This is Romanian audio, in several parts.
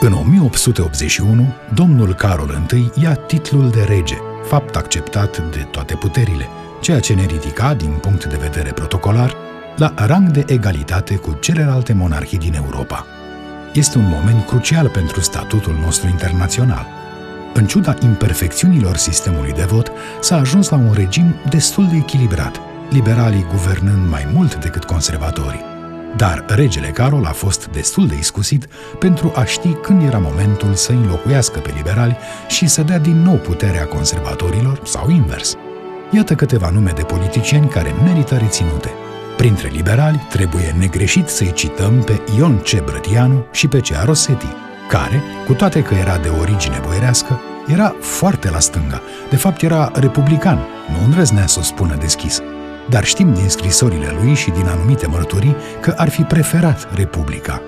În 1881, domnul Carol I ia titlul de rege, fapt acceptat de toate puterile, ceea ce ne ridica, din punct de vedere protocolar, la rang de egalitate cu celelalte monarhii din Europa. Este un moment crucial pentru statutul nostru internațional. În ciuda imperfecțiunilor sistemului de vot, s-a ajuns la un regim destul de echilibrat, liberalii guvernând mai mult decât conservatorii. Dar regele Carol a fost destul de iscusit pentru a ști când era momentul să înlocuiască pe liberali și să dea din nou puterea conservatorilor sau invers. Iată câteva nume de politicieni care merită reținute. Printre liberali trebuie negreșit să-i cităm pe Ion C. Brătianu și pe Cea Rosetti, care, cu toate că era de origine boierească, era foarte la stânga. De fapt, era republican, nu îndrăznea să o spună deschis dar știm din scrisorile lui și din anumite mărturii că ar fi preferat Republica.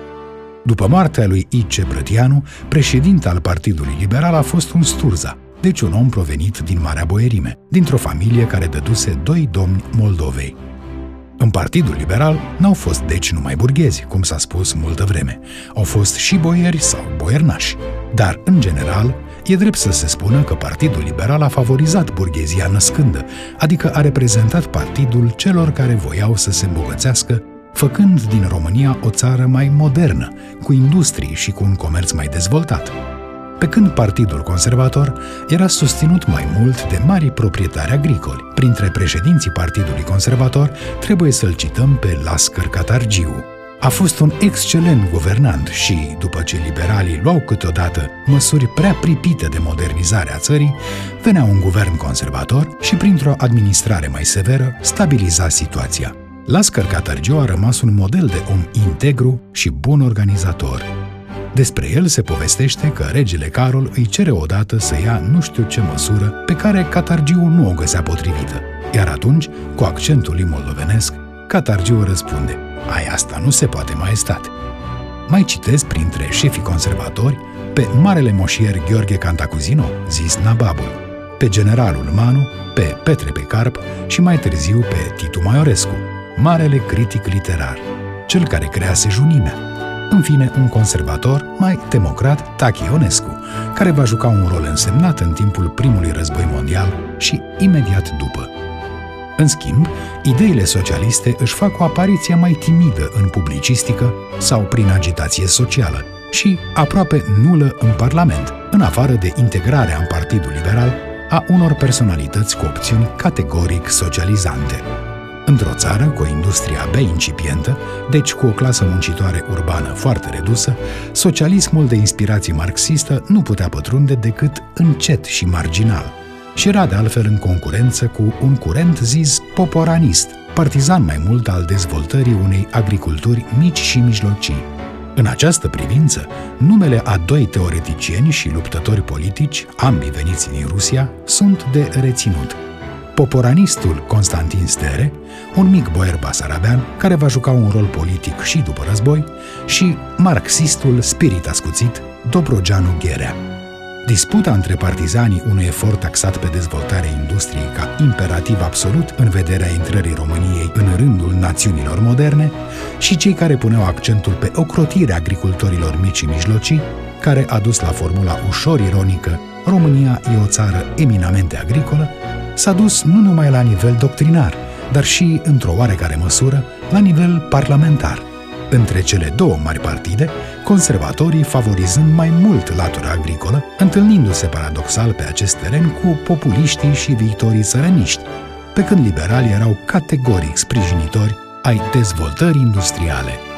După moartea lui I.C. Brătianu, președinte al Partidului Liberal a fost un Sturza, deci un om provenit din Marea Boierime, dintr-o familie care dăduse doi domni Moldovei. În Partidul Liberal n-au fost deci numai burghezi, cum s-a spus multă vreme. Au fost și boieri sau boiernași. Dar, în general, E drept să se spună că Partidul Liberal a favorizat burghezia născândă, adică a reprezentat partidul celor care voiau să se îmbogățească, făcând din România o țară mai modernă, cu industrii și cu un comerț mai dezvoltat. Pe când Partidul Conservator era susținut mai mult de mari proprietari agricoli. Printre președinții Partidului Conservator trebuie să-l cităm pe Lascăr Catargiu, a fost un excelent guvernant și, după ce liberalii luau câteodată măsuri prea pripite de modernizare a țării, venea un guvern conservator și, printr-o administrare mai severă, stabiliza situația. Lascar Catargiu a rămas un model de om integru și bun organizator. Despre el se povestește că regele Carol îi cere odată să ia nu știu ce măsură pe care Catargiu nu o găsea potrivită. Iar atunci, cu accentul lui moldovenesc, Catargiu răspunde – ai asta nu se poate, maestate. Mai citesc printre șefii conservatori pe marele moșier Gheorghe Cantacuzino, zis Nababul, pe generalul Manu, pe Petre Becarp și mai târziu pe Titu Maiorescu, marele critic literar, cel care crease junimea. În fine, un conservator, mai democrat, Tachi Ionescu, care va juca un rol însemnat în timpul primului război mondial și imediat după. În schimb, ideile socialiste își fac o apariție mai timidă în publicistică sau prin agitație socială și aproape nulă în Parlament, în afară de integrarea în Partidul Liberal a unor personalități cu opțiuni categoric socializante. Într-o țară cu o industrie abia incipientă, deci cu o clasă muncitoare urbană foarte redusă, socialismul de inspirație marxistă nu putea pătrunde decât încet și marginal – și era de altfel în concurență cu un curent zis poporanist, partizan mai mult al dezvoltării unei agriculturi mici și mijlocii. În această privință, numele a doi teoreticieni și luptători politici, ambii veniți din Rusia, sunt de reținut. Poporanistul Constantin Stere, un mic boier basarabean care va juca un rol politic și după război, și marxistul spirit ascuțit Dobrogeanu Gherea. Disputa între partizanii unui efort taxat pe dezvoltarea industriei ca imperativ absolut în vederea intrării României în rândul națiunilor moderne și cei care puneau accentul pe ocrotirea agricultorilor mici și mijlocii, care a dus la formula ușor ironică România e o țară eminamente agricolă, s-a dus nu numai la nivel doctrinar, dar și, într-o oarecare măsură, la nivel parlamentar – între cele două mari partide, conservatorii favorizând mai mult latura agricolă, întâlnindu-se paradoxal pe acest teren cu populiștii și viitorii țărăniști, pe când liberalii erau categoric sprijinitori ai dezvoltării industriale.